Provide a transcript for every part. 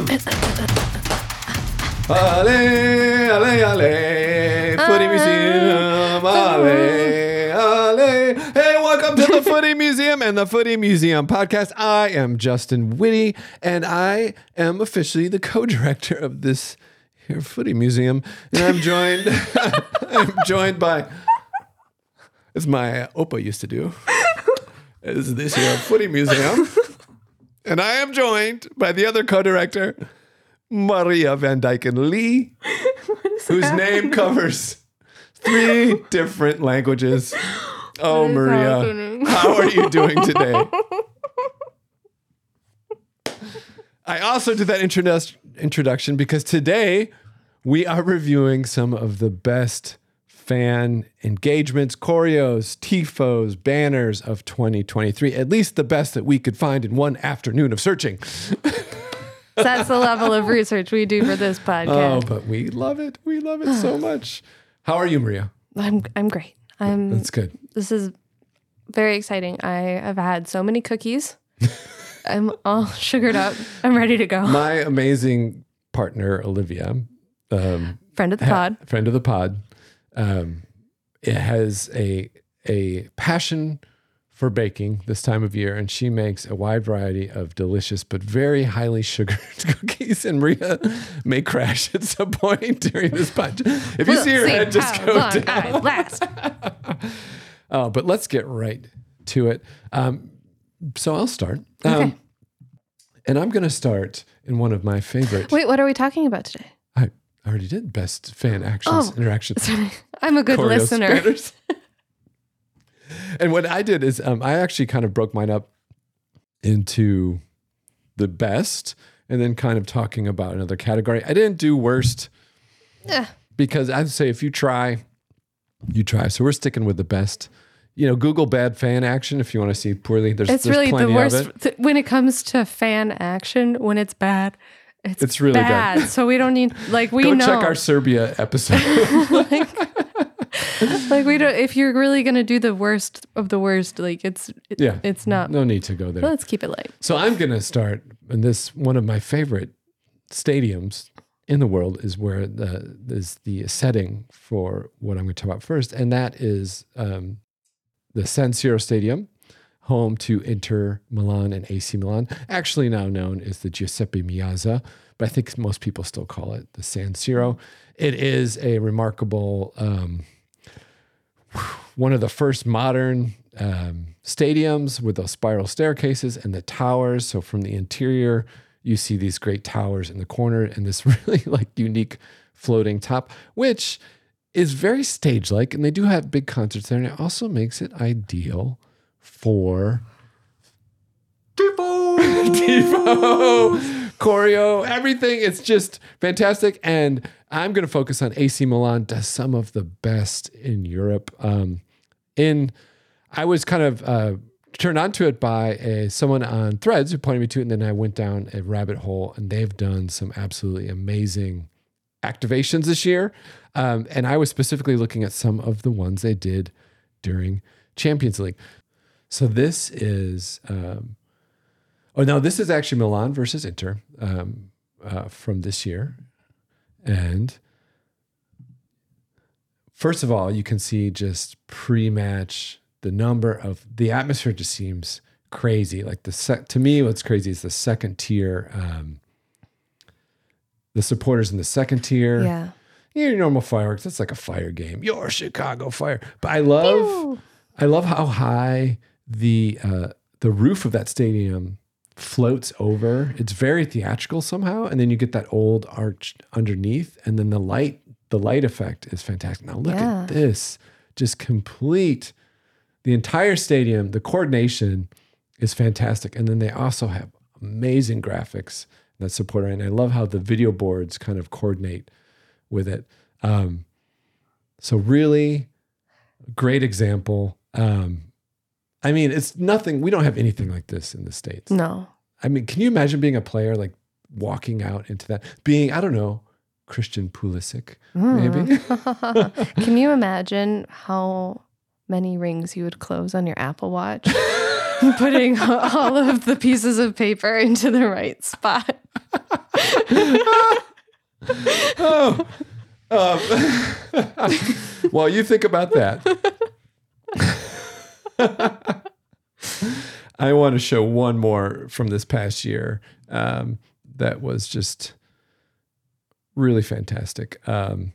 Ale, ale, ale, Footy Museum, ale, ale. Hey, welcome to the Footy Museum and the Footy Museum podcast. I am Justin Whitty, and I am officially the co-director of this here Footy Museum. And I'm joined, I'm joined by, as my Opa used to do, is this here Footy Museum. And I am joined by the other co-director, Maria Van Dyken Lee, whose name covers three different languages. Oh, Maria, happening? how are you doing today? I also did that introdu- introduction because today we are reviewing some of the best fan engagements, choreos, tifos, banners of 2023. At least the best that we could find in one afternoon of searching. That's the level of research we do for this podcast. Oh, but we love it. We love it so much. How are you, Maria? I'm I'm great. I'm That's good. this is very exciting. I have had so many cookies. I'm all sugared up. I'm ready to go. My amazing partner, Olivia, um, Friend of the pod. friend of the pod, um, it has a a passion for baking this time of year, and she makes a wide variety of delicious but very highly sugared cookies. And Maria may crash at some point during this podcast. If you We'll see her see head just go down. Last. Oh, but let's get right to it. Um, so I'll start. Um, Okay. And I'm going to start in one of my favorite. Wait, what are we talking about today? I already did best fan actions Oh. interactions. I'm a good choreo listener. and what I did is um, I actually kind of broke mine up into the best and then kind of talking about another category. I didn't do worst Yeah. because I'd say if you try, you try. So we're sticking with the best. You know, Google bad fan action if you want to see poorly. There's, It's there's really the worst of it. th- when it comes to fan action. When it's bad, it's, It's really bad. bad. so we don't need like we Go know. check our Serbia episode. like we don't. If you're really gonna do the worst of the worst, like it's it- Yeah. it's not. no need to go there. Let's keep it light. So I'm going to start in this one of my favorite stadiums in the world is where the is the setting for what I'm going to talk about first, and that is um, the San Siro Stadium, home to Inter Milan and AC Milan. Actually, now known as the Giuseppe Meazza, but I think most people still call it the San Siro. It is a remarkable. Um, one of the first modern um, stadiums with those spiral staircases and the towers. So from the interior, you see these great towers in the corner and this really like unique floating top, which is very stage like. And they do have big concerts there. And it also makes it ideal for Tifo, Tifo, choreo, everything. It's just fantastic. And I'm going to focus on AC Milan, does some of the best in Europe. Um, in, I was kind of uh, turned onto it by a, someone on Threads who pointed me to it, and then I went down a rabbit hole, and they've done some absolutely amazing activations this year. Um, and I was specifically looking at some of the ones they did during Champions League. So this is, um, oh no, this is actually Milan versus Inter um, uh, from this year, and first of all, you can see just pre-match the number of the atmosphere just seems crazy. Like the sec, to me, what's crazy is the second tier, um, the supporters in the second tier. Yeah. Your normal fireworks, that's like a fire game. Your Chicago fire. But I love, I love how high the uh, the roof of that stadium floats over. It's very theatrical somehow, and then you get that old arch underneath, and then the light, the light effect is fantastic. Now look Yeah. at this, just complete. The entire stadium, the coordination is fantastic, and then they also have amazing graphics that support it. And I love how the video boards kind of coordinate with it. Um, so really great example. Um, I mean, it's nothing. We don't have anything like this in the states. No. I mean, can you imagine being a player like walking out into that, being I don't know, Christian Pulisic, maybe? Can you imagine how many rings you would close on your Apple Watch? Putting all of the pieces of paper into the right spot. oh. Um, while you think about that, I want to show one more from this past year um, that was just really fantastic. Um,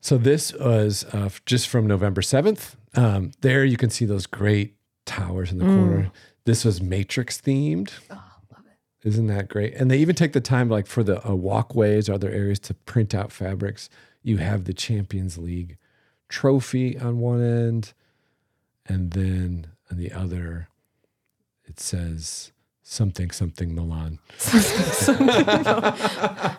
so this was uh, just from November 7th. Um, there you can see those great towers in the corner. This was Matrix themed. Oh, love it. Isn't that great? And they even take the time, like for the uh, walkways or other areas, to print out fabrics. You have the Champions League trophy on one end, and then on the other, it says something something Milan.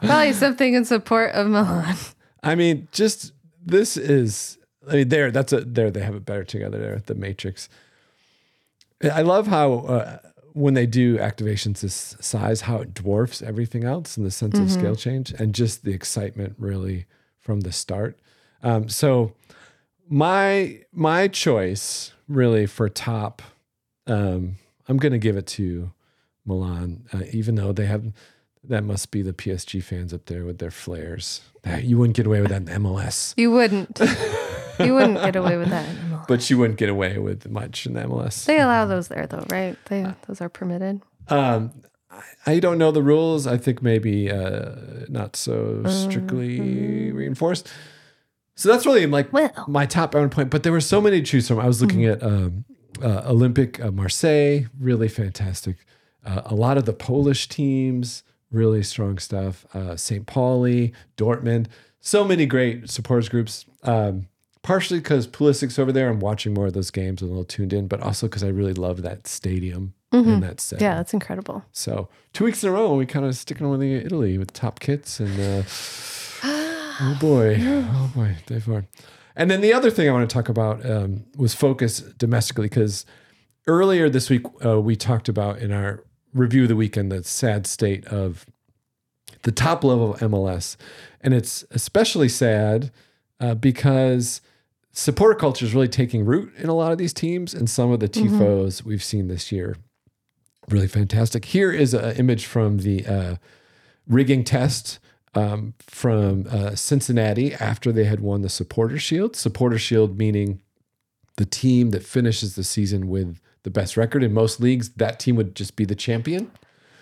Probably something in support of Milan. I mean, just this is. I mean, there. That's a there. They have it better together there. The Matrix. I love how uh, when they do activations this size, how it dwarfs everything else in the sense of scale change and just the excitement really from the start. Um, so my my choice really for top, um, I'm going to give it to Milan, uh, even though they have. That must be the PSG fans up there with their flares. That- You wouldn't get away with that in MLS, You wouldn't. You wouldn't get away with that. in Milan. but you wouldn't get away with much in the MLS. They allow those there, though, right? They those are permitted. Um, I- I don't know the rules. I think maybe uh, not so strictly reinforced. So that's really like Well. my top one point. But there were so many to choose from. I was looking at um, uh, Olympic uh, Marseille, really fantastic. Uh, a lot of the Polish teams, really strong stuff. Uh, St. Pauli, Dortmund, so many great supporters groups. Um, partially because Pulisic's over there, I'm watching more of those games, and a little tuned in, but also because I really love that stadium and that setting. Yeah, that's incredible. So two weeks in a row, we kind of sticking with Italy with top kits and uh, oh boy, oh boy, Day four. And then the other thing I want to talk about um, was focus domestically because earlier this week uh, we talked about in our review of the weekend the sad state of the top level of MLS, and it's especially sad uh, because supporter culture is really taking root in a lot of these teams, and some of the tifos we've seen this year really fantastic. Here is an image from the uh, rigging test um, from uh, Cincinnati after they had won the Supporter Shield. Supporter Shield meaning the team that finishes the season with the best record in most leagues. That team would just be the champion.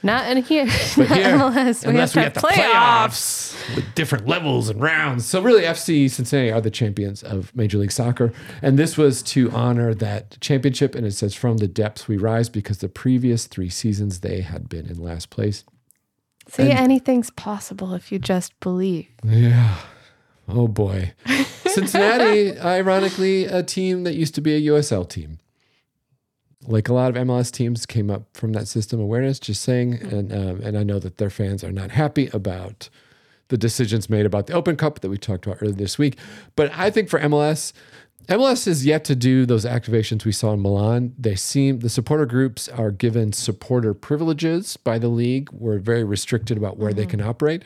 Not in here. But here, MLS. We unless have we the have playoffs. playoffs with different levels and rounds. So really, FC Cincinnati are the champions of Major League Soccer, and this was to honor that championship. And it says, "From the depths we rise," because the previous three seasons they had been in last place. See, anything's possible if you just believe. Yeah. Oh boy. Cincinnati, ironically, a team that used to be a USL team. Like a lot of MLS teams came up from that system awareness, just saying. And um, and I know that their fans are not happy about the decisions made about the Open Cup that we talked about earlier this week. But I think for MLS, MLS is yet to do those activations we saw in Milan. They seem the supporter groups are given supporter privileges by the league. We're very restricted about where they can operate.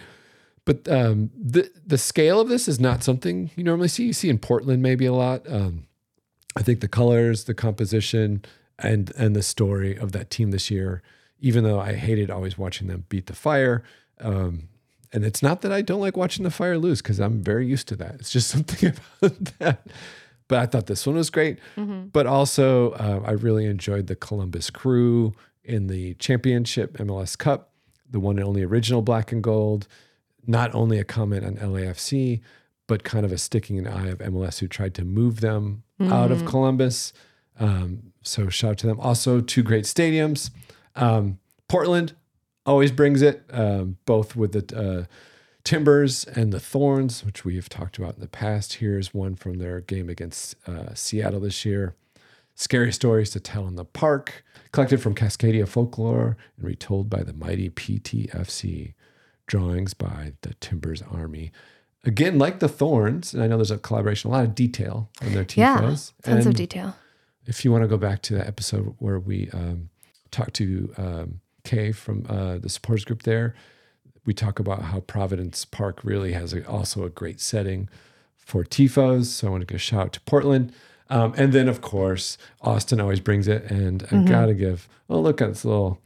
But um, the the scale of this is not something you normally see. You see in Portland maybe a lot. Um, I think the colors, the composition, and and the story of that team this year. Even though I hated always watching them beat the Fire, um, and it's not that I don't like watching the Fire lose because I'm very used to that. It's just something about that. But I thought this one was great. But also, uh, I really enjoyed the Columbus Crew in the championship MLS Cup, the one and only original black and gold. Not only a comment on LAFC, but kind of a sticking in the eye of MLS who tried to move them out of Columbus. Um, so shout out to them. Also, two great stadiums. Um, Portland always brings it, um, both with the uh, Timbers and the Thorns, which we have talked about in the past. Here's one from their game against uh, Seattle this year. Scary stories to tell in the park, collected from Cascadia Folklore and retold by the mighty PTFC. Drawings by the Timbers Army. Again, like the Thorns, and I know there's a collaboration, a lot of detail on their tifos. Yeah, tons of detail. if you want to go back to that episode where we um, talked to um, Kay from uh, the supporters group there, we talk about how Providence Park really has a, also a great setting for tifos. So I want to give a shout out to Portland. Um, and then, of course, Austin always brings it. And I got to give, oh, look at this little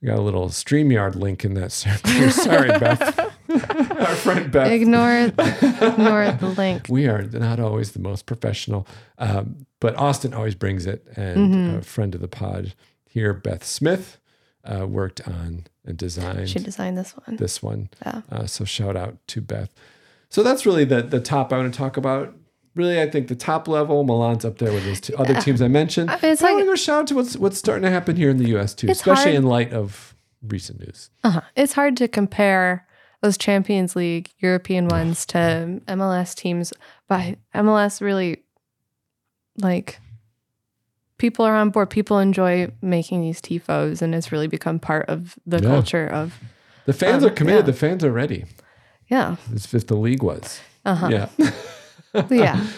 We got a little StreamYard link in that. Sorry, Beth. Our friend Beth. Ignore ignore the link. We are not always the most professional, um, but Austin always brings it. And Mm-hmm. a friend of the pod here, Beth Smith, uh, worked on and designed She designed this one. this one. Yeah. Uh, so shout out to Beth. So that's really the the top I want to talk about. Really, I think the top level, Milan's up there with those two other teams I mentioned. I mean, it's I like- want to go shout out to what's what's starting to happen here in the U.S. too, especially hard. in light of recent news. Uh-huh. It's hard to compare those Champions League European ones to MLS teams, but MLS really like people are on board. People enjoy making these tifos, and it's really become part of the Yeah. culture of The fans Um, are committed. yeah. The fans are ready. yeah, As if the league was. uh-huh. Yeah. yeah.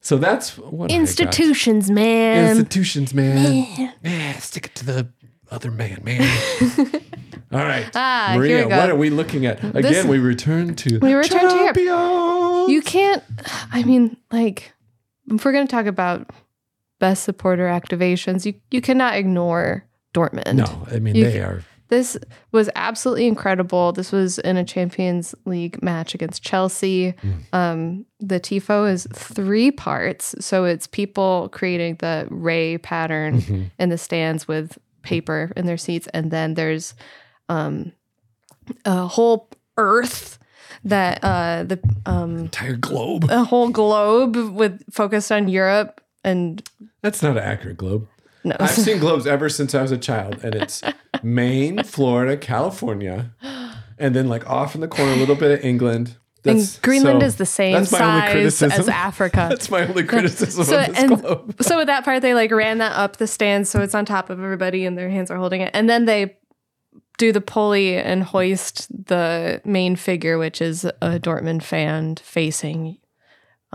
So that's what Institutions, man. Institutions, man. Man, stick it to the other man, man. All right. Ah, Maria, what are we looking at? Again, This- we return to We return to Europe. You can't. I mean, like, if we're going to talk about best supporter activations, you you cannot ignore Dortmund. No, I mean You they are This was absolutely incredible. This was in a Champions League match against Chelsea. Um, the TIFO is three parts. So it's people creating the ray pattern Mhm. in the stands with paper in their seats. And then there's um, a whole earth that uh, the um, entire globe. a whole globe with focused on Europe and That's not an accurate globe. no. I've seen globes ever since I was a child, and it's Maine, Florida, California, and then like off in the corner a little bit of England. and Greenland so is the same that's my only size criticism. as Africa. That's my only criticism So of this and globe. so with that part, they like ran that up the stands, so it's on top of everybody, and their hands are holding it, and then they do the pulley and hoist the main figure, which is a Dortmund fan facing,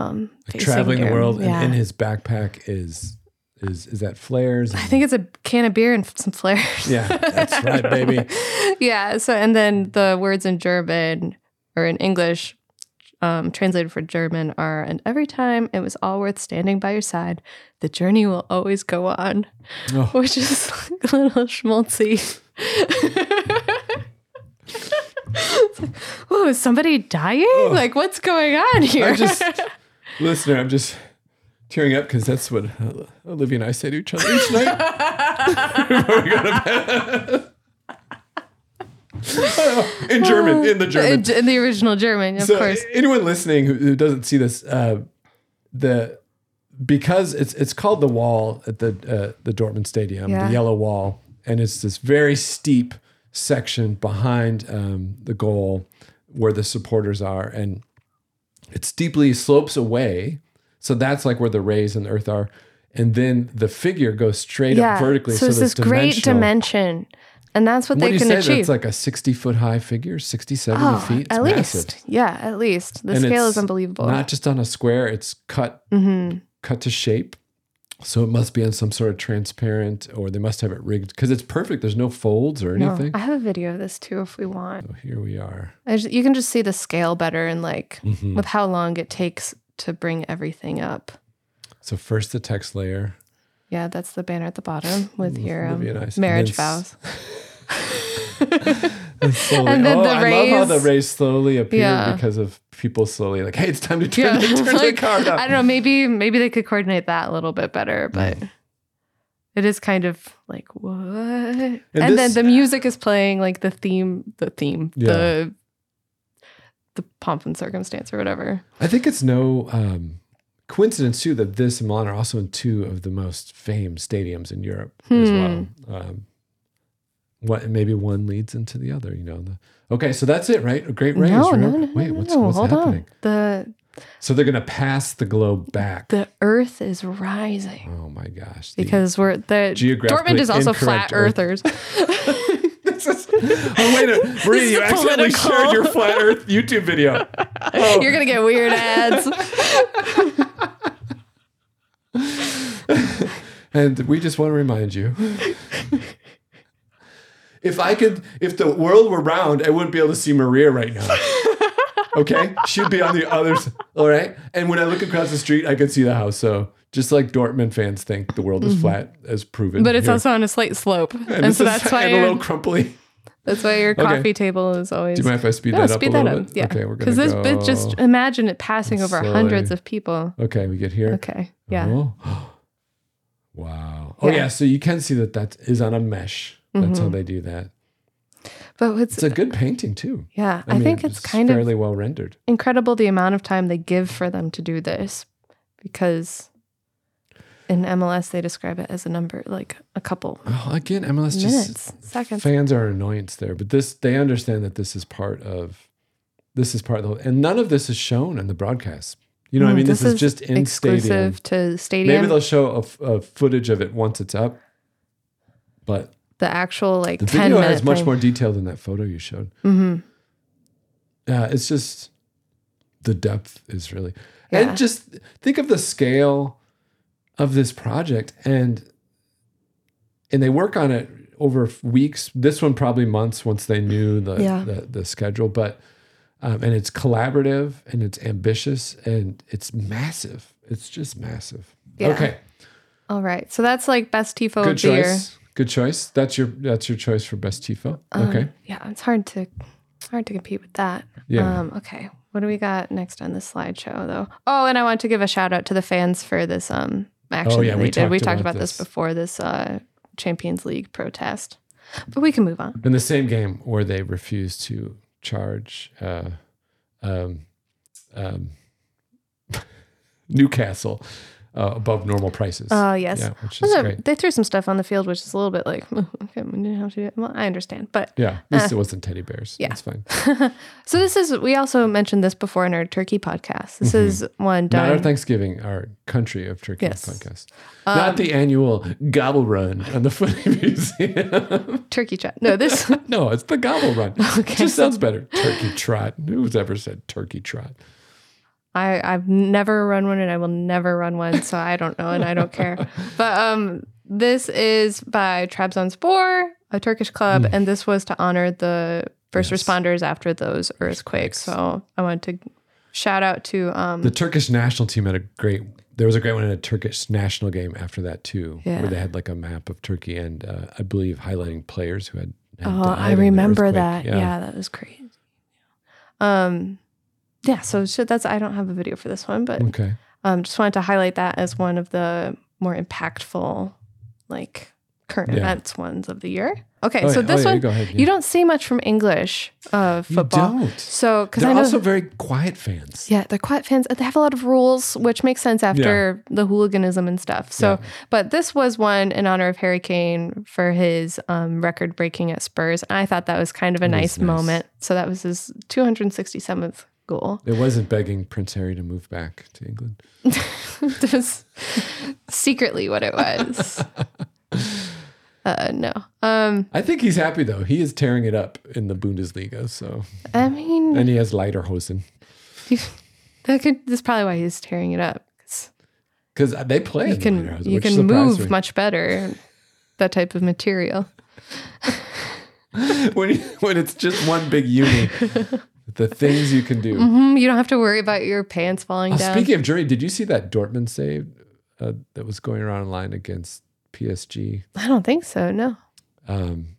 um, Traveling the world, Yeah. and in his backpack is is is that flares? I think it's a can of beer and some flares. yeah, that's right, baby. yeah. So, and then the words in German or in English, um, translated for German, are and every time it was all worth standing by your side, the journey will always go on, Oh. which is like a little schmaltzy. oh, is somebody dying? Like, what's going on here? I'm just listener. I'm just tearing up because that's what uh, Olivia and I say to each other each night before we go to bed. in German, in the German. in, in the original German, of so course. anyone listening who, who doesn't see this, uh, the because it's it's called the wall at the uh, the Dortmund Stadium, Yeah. the yellow wall, and it's this very steep section behind um, the goal where the supporters are, and it steeply slopes away. So that's like where the rays and the earth are, and then the figure goes straight up vertically. So, it's this great dimension. And that's what, What do they you can say? achieve. It's like a sixty foot high figure, 60, 70 Oh, feet. It's at massive. least. Yeah, at least. The And scale is unbelievable. Not just on a square; it's cut hmm cut to shape. So it must be on some sort of transparent, or they must have it rigged because it's perfect. There's no folds or No, anything. I have a video of this too if we want. So here we are. I just, you can just see the scale better and like Mhm. with how long it takes to bring everything up. So first the text layer. Yeah, that's the banner at the bottom with your um, Olivia and I- and marriage vows. And, slowly, And then oh, the I love how the rays- rays slowly appear Yeah. because of people slowly like, hey, it's time to turn, Yeah, the, turn like, the card up. I don't know. Maybe maybe they could coordinate that a little bit better, but it is kind of like what? And, then this- the music is playing like the theme, the theme, Yeah. the the pomp and circumstance or whatever. I think it's no um, coincidence too that this and Milan are also in two of the most famed stadiums in Europe as Hmm. well. Um, what maybe one leads into the other, you know. The, okay, so that's it, right? A great raise. no, no, no, Wait, no, what's, no, what's hold happening? on. The So they're gonna pass the globe back. the Earth is rising oh my gosh! the- because we're the Geographically Dortmund is also flat Earth. earthers. This is- oh wait, a, Maria, you accidentally political. shared your flat Earth YouTube video. Oh. You're gonna get weird ads. And we just want to remind you. If I could, if the world were round, I wouldn't be able to see Maria right now. Okay? She'd be on the other side. All right? And when I look across the street, I could see the house. So Just like Dortmund fans think the world is flat, as proven. Mm-hmm. But it's here. also on a slight slope, and, and, so that's why and a little crumply. that's why your Okay. coffee table is always. Do you mind if I speed no, that up speed a that up. bit? Yeah, Okay, we're gonna because this go. bit just imagine it passing over hundreds of people. Okay, we get here. Okay, yeah, Oh. wow. Oh Yeah. yeah. So you can see that that is on a mesh. That's how Mhm. they do that. but what's It's a good painting too. yeah, I, mean, think it's kind of fairly well rendered. incredible the amount of time they give for them to do this because in MLS they describe it as a number like a couple Oh, again, MLS just minutes, seconds. fans are an annoyance there, but this they understand that this is part of this is part of the and none of this is shown in the broadcast. You know what I Mm, mean? This, is, just in stadium. exclusive to stadium. Maybe they'll show a footage of it once it's up, but the actual like the 10 video minute has much thing. more detail than that photo you showed. Mm-hmm. Yeah, it's just the depth is really Yeah. and just think of the scale of this project and and they work on it over weeks. This one probably months once they knew the Yeah. the, the schedule, but um, and it's collaborative and it's ambitious and it's massive. It's just massive. Yeah. Okay, All right. So that's like best tifo good year. choice. Good choice. That's your that's your choice for best tifo. Um, okay, Yeah, it's hard to hard to compete with that. yeah. Um, okay. What do we got next on the slideshow though? Oh, and I want to give a shout out to the fans for this um action Oh, yeah, that we they did. We talked about this. this. before this uh Champions League protest. But we can move on. in the same game where they refused to charge uh, um, um, Newcastle uh, above normal prices. Oh yes. Yeah, which is great. They threw some stuff on the field, which is a little bit like, "Oh, okay, we didn't have to do it. Well, I understand. But Yeah, at least it wasn't teddy bears. Uh, yeah. That's fine. so this is, we also mentioned this before in our Turkey podcast. This is one Mm-hmm. Not our. Thanksgiving, our country of Turkey Yes. podcast. Um, Not the annual gobble run on the footy museum. Turkey trot. No, this, no, it's the gobble run. Okay, It just sounds better. Turkey trot. Who's ever said turkey trot? I, I've never run one and I will never run one, so I don't know and I don't care. But um, this is by Trabzonspor, a Turkish club, and this was to honor the first. Yes. responders after those earthquakes. So I wanted to shout out to um, The Turkish national team had a great. There was a great one in a Turkish national game after that too, Yeah. where they had like a map of Turkey and uh, I believe highlighting players who had. had Oh, I remember that. Yeah. that was crazy. Um, yeah. So, so that's I don't have a video for this one, but Okay. um, just wanted to highlight that as one of the more impactful, like current Yeah. events ones of the year. Okay, Oh, so yeah. this oh, yeah, one you ahead. you don't see much from English uh, football. So because They're I know. also very quiet fans. yeah, they're quiet fans. They have a lot of rules, which makes sense after the hooliganism and stuff. So, but this was one in honor of Harry Kane for his um, record breaking at Spurs. And I thought that was kind of a nice, nice. moment. So that was his 267th goal. It wasn't begging Prince Harry to move back to England. that was secretly what it was. Uh, no. Um, I think he's happy though. He is tearing it up in the Bundesliga. So, I mean, and he has Lederhosen that could. That's probably why he's tearing it up. because they play. You in can you can move me. much better. That type of material. when you, when it's just one big uni. The things you can do. hmm You don't have to worry about your pants falling Uh, down. speaking of jury, did you see that Dortmund save uh, that was going around online against PSG? I don't think so. No. Um,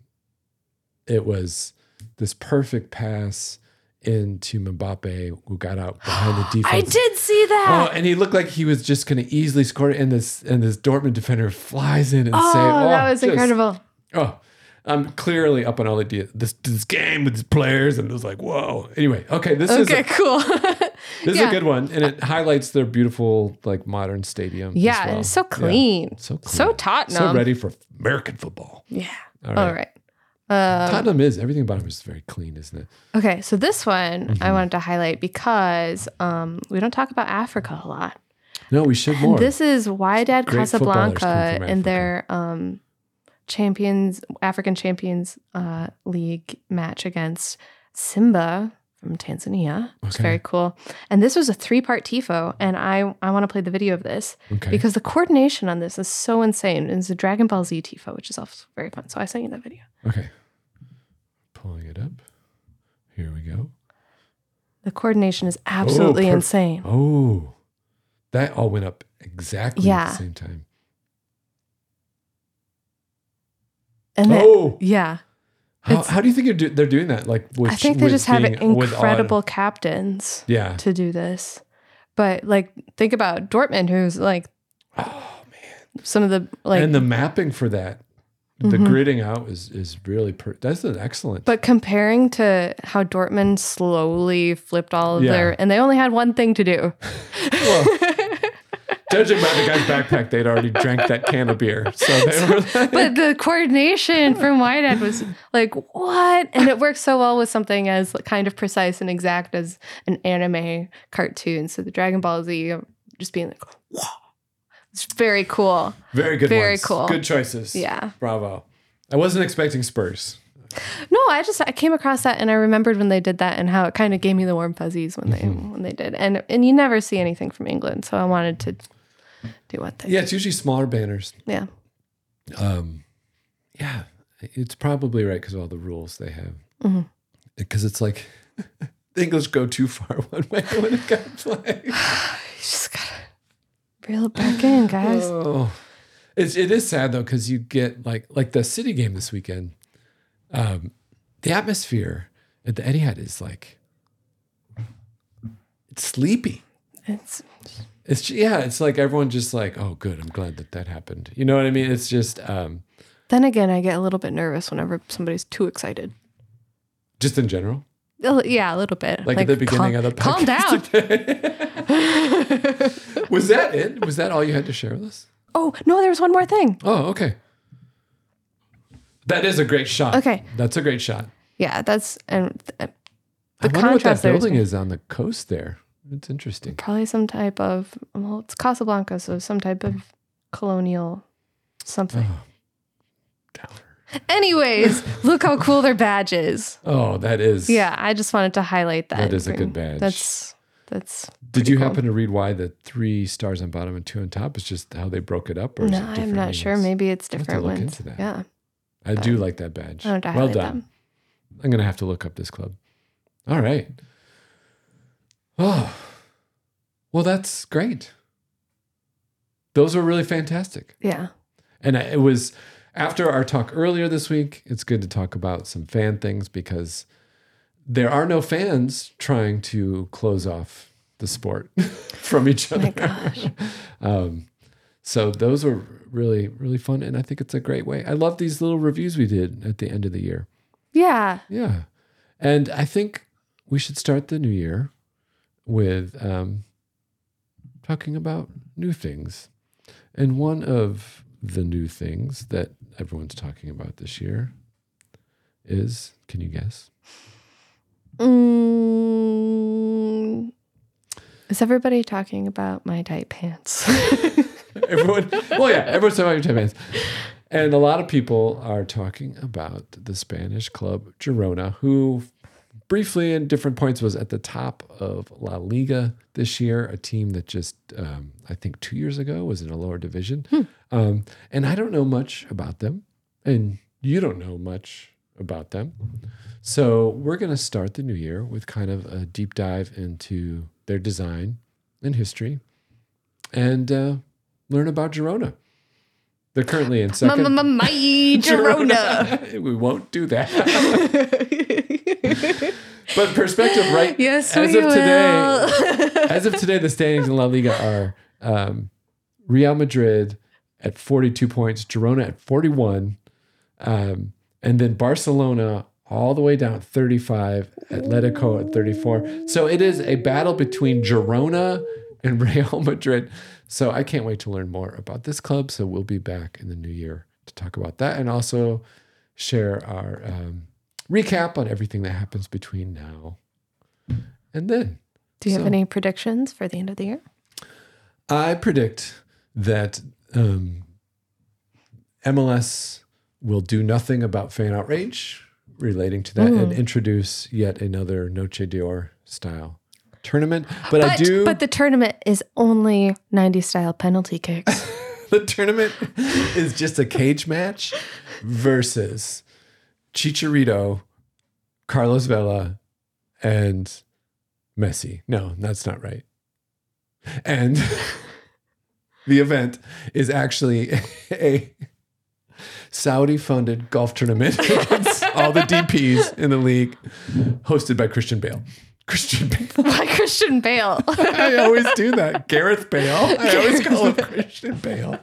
it was this perfect pass into Mbappe, who got out behind the defense. I did see Oh, that. and he looked like he was just going to easily score it, and this and this Dortmund defender flies in and Oh, saves. that was just- incredible. Oh, I'm clearly up on all the this this game with these players, and it was like, whoa. Anyway, okay, this is Okay, cool. this is a good one, and it highlights their beautiful like modern stadium. as yeah, well. it's so Yeah, clean. so clean. So Tottenham. so ready for American football. Yeah. All All right. right. Um, Tottenham is everything about him is very clean, isn't it? okay, so this one Mm-hmm. I wanted to highlight because um, we don't talk about Africa a lot. No, we should more. This is Wydad Casablanca and their um, champions African Champions uh, League match against Simba from Tanzania. It's Okay. very cool. And this was a three part tifo, and I I want to play the video of this okay. because the coordination on this is so insane. It's a Dragon Ball Z tifo, which is also very fun. So I sent you that video. okay. Pulling it up. Here we go. The coordination is absolutely perf- insane. Oh, That all went up exactly yeah. at the same time. And then, oh, yeah, how, how do you think you're do, they're doing that? Like, with, I think they with just have incredible captains yeah. to do this. But like, think about Dortmund, who's like Oh man. some of the like. and the mapping for that, the Mhm. gridding out is is really per- that's an excellent. but comparing to how Dortmund slowly flipped all of Yeah. their, and they only had one thing to do. well, judging by the guy's backpack, they'd already drank that can of beer, so they were. Like, but the coordination from Wydad was like, what? And it works so well with something as kind of precise and exact as an anime cartoon. So the Dragon Ball Z just being like, whoa. It's very cool. very good. very ones. cool. Good choices. Yeah. Bravo. I wasn't expecting Spurs. No, I just I came across that and I remembered when they did that and how it kind of gave me the warm fuzzies when they Mm-hmm. when they did. And and you never see anything from England, so I wanted to do what they Yeah, it's usually smaller banners. yeah. Um, yeah, it's probably right because of all the rules they have. Mhm. Because it's like the English go too far one way when it got like. You just gotta reel it back in, guys. Oh, it's it is sad though because you get like like the City game this weekend. Um, the atmosphere at the Etihad is like it's sleepy. It's It's yeah, it's like everyone just like oh good, I'm glad that that happened. You know what I mean? It's just um, then again, I get a little bit nervous whenever somebody's too excited. just in general. Yeah, a little bit. Like, at the beginning calm, of the calm down. podcast. was that it? Was that all you had to share with us? oh no, there was one more thing. Oh, okay. That is a great shot. Okay. That's a great shot. Yeah, that's and uh, I the wonder what that contrast there is building is on the coast there. It's interesting. probably some type of well, it's Casablanca, so some type of colonial something. Oh. Anyways, look how cool their badge is. Oh, that is. Yeah, I just wanted to highlight that. That is a good badge. That's that's. Did you cool. happen to read why the three stars on bottom and two on top is just how they broke it up? Or No, I'm not sure. Maybe it's I'll have to different look ones. into that. Yeah, I do like that badge. Well done. them. I'm gonna have to look up this club. All right. Oh, well, that's great. Those were really fantastic, Yeah, and it was after our talk earlier this week. It's good to talk about some fan things because there are no fans trying to close off the sport from each Oh other. my gosh. Um, so those were really, really fun, and I think it's a great way. I love these little reviews we did at the end of the year. yeah. Yeah. And I think we should start the new year with um, talking about new things. And one of the new things that everyone's talking about this year is can you guess? Mm, is everybody talking about my tight pants? Everyone, well, yeah, everyone's talking about your tight pants. And a lot of people are talking about the Spanish club Girona, who briefly in different points was at the top of La Liga this year, a team that just, um, I think two years ago was in a lower division. Um, and I don't know much about them, and you don't know much about them. So we're going to start the new year with kind of a deep dive into their design and history and uh, learn about Girona. They're currently in second. my Girona. we won't do that. but perspective, right? yes, as we of today, will. as of today, the standings in La Liga are um, Real Madrid at 42 points, Girona at 41, um, and then Barcelona all the way down at 35, Atletico at 34. So it is a battle between Girona and Real Madrid. So I can't wait to learn more about this club. So we'll be back in the new year to talk about that and also share our um, recap on everything that happens between now and then. Do you have any predictions for the end of the year? I predict that um, MLS will do nothing about fan outrage relating to that and introduce yet another Noche d'Or style tournament. But, I do. But the tournament is only 90 style penalty kicks. the tournament is just a cage match versus Chicharito, Carlos Vela, and Messi. No, that's not right. And the event is actually a Saudi funded golf tournament against all the DPs in the league, hosted by Christian Bale. Christian Bale. Why Christian Bale? I always do that. Gareth Bale. I always call him Christian Bale.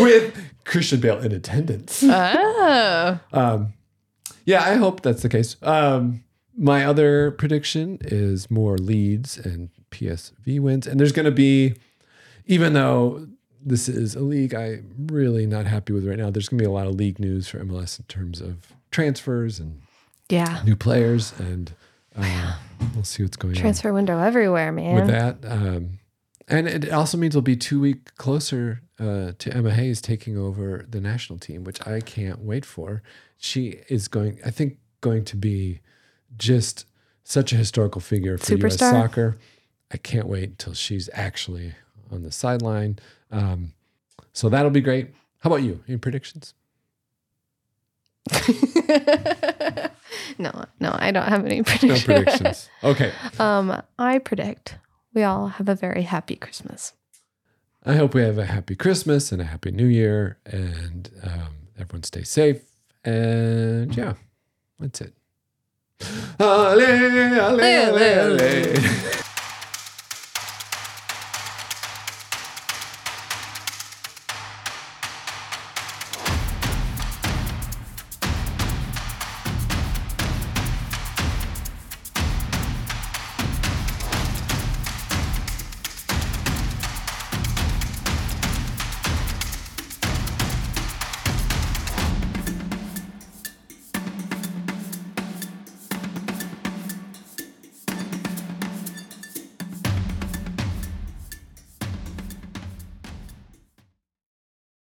With Christian Bale in attendance. oh. Um, yeah, I hope that's the case. Um, my other prediction is more leads and PSV wins. And there's going to be, even though this is a league I'm really not happy with right now, there's going to be a lot of league news for MLS in terms of transfers and Yeah. new players. And uh, we'll see what's going on Transfer window everywhere, man. with that. Um, and it also means we'll be two week closer uh, to Emma Hayes taking over the national team, which I can't wait for. She is going, I think, going to be just such a historical figure for U.S. Soccer. I can't wait until she's actually on the sideline. Um, so that'll be great. How about you? Any predictions? no, no, I don't have any predictions. No predictions. predictions. Okay. um, I predict we all have a very happy Christmas. I hope we have a happy Christmas and a happy New Year, and um, everyone stay safe. And yeah, that's it. Ale, ale, ale, ale.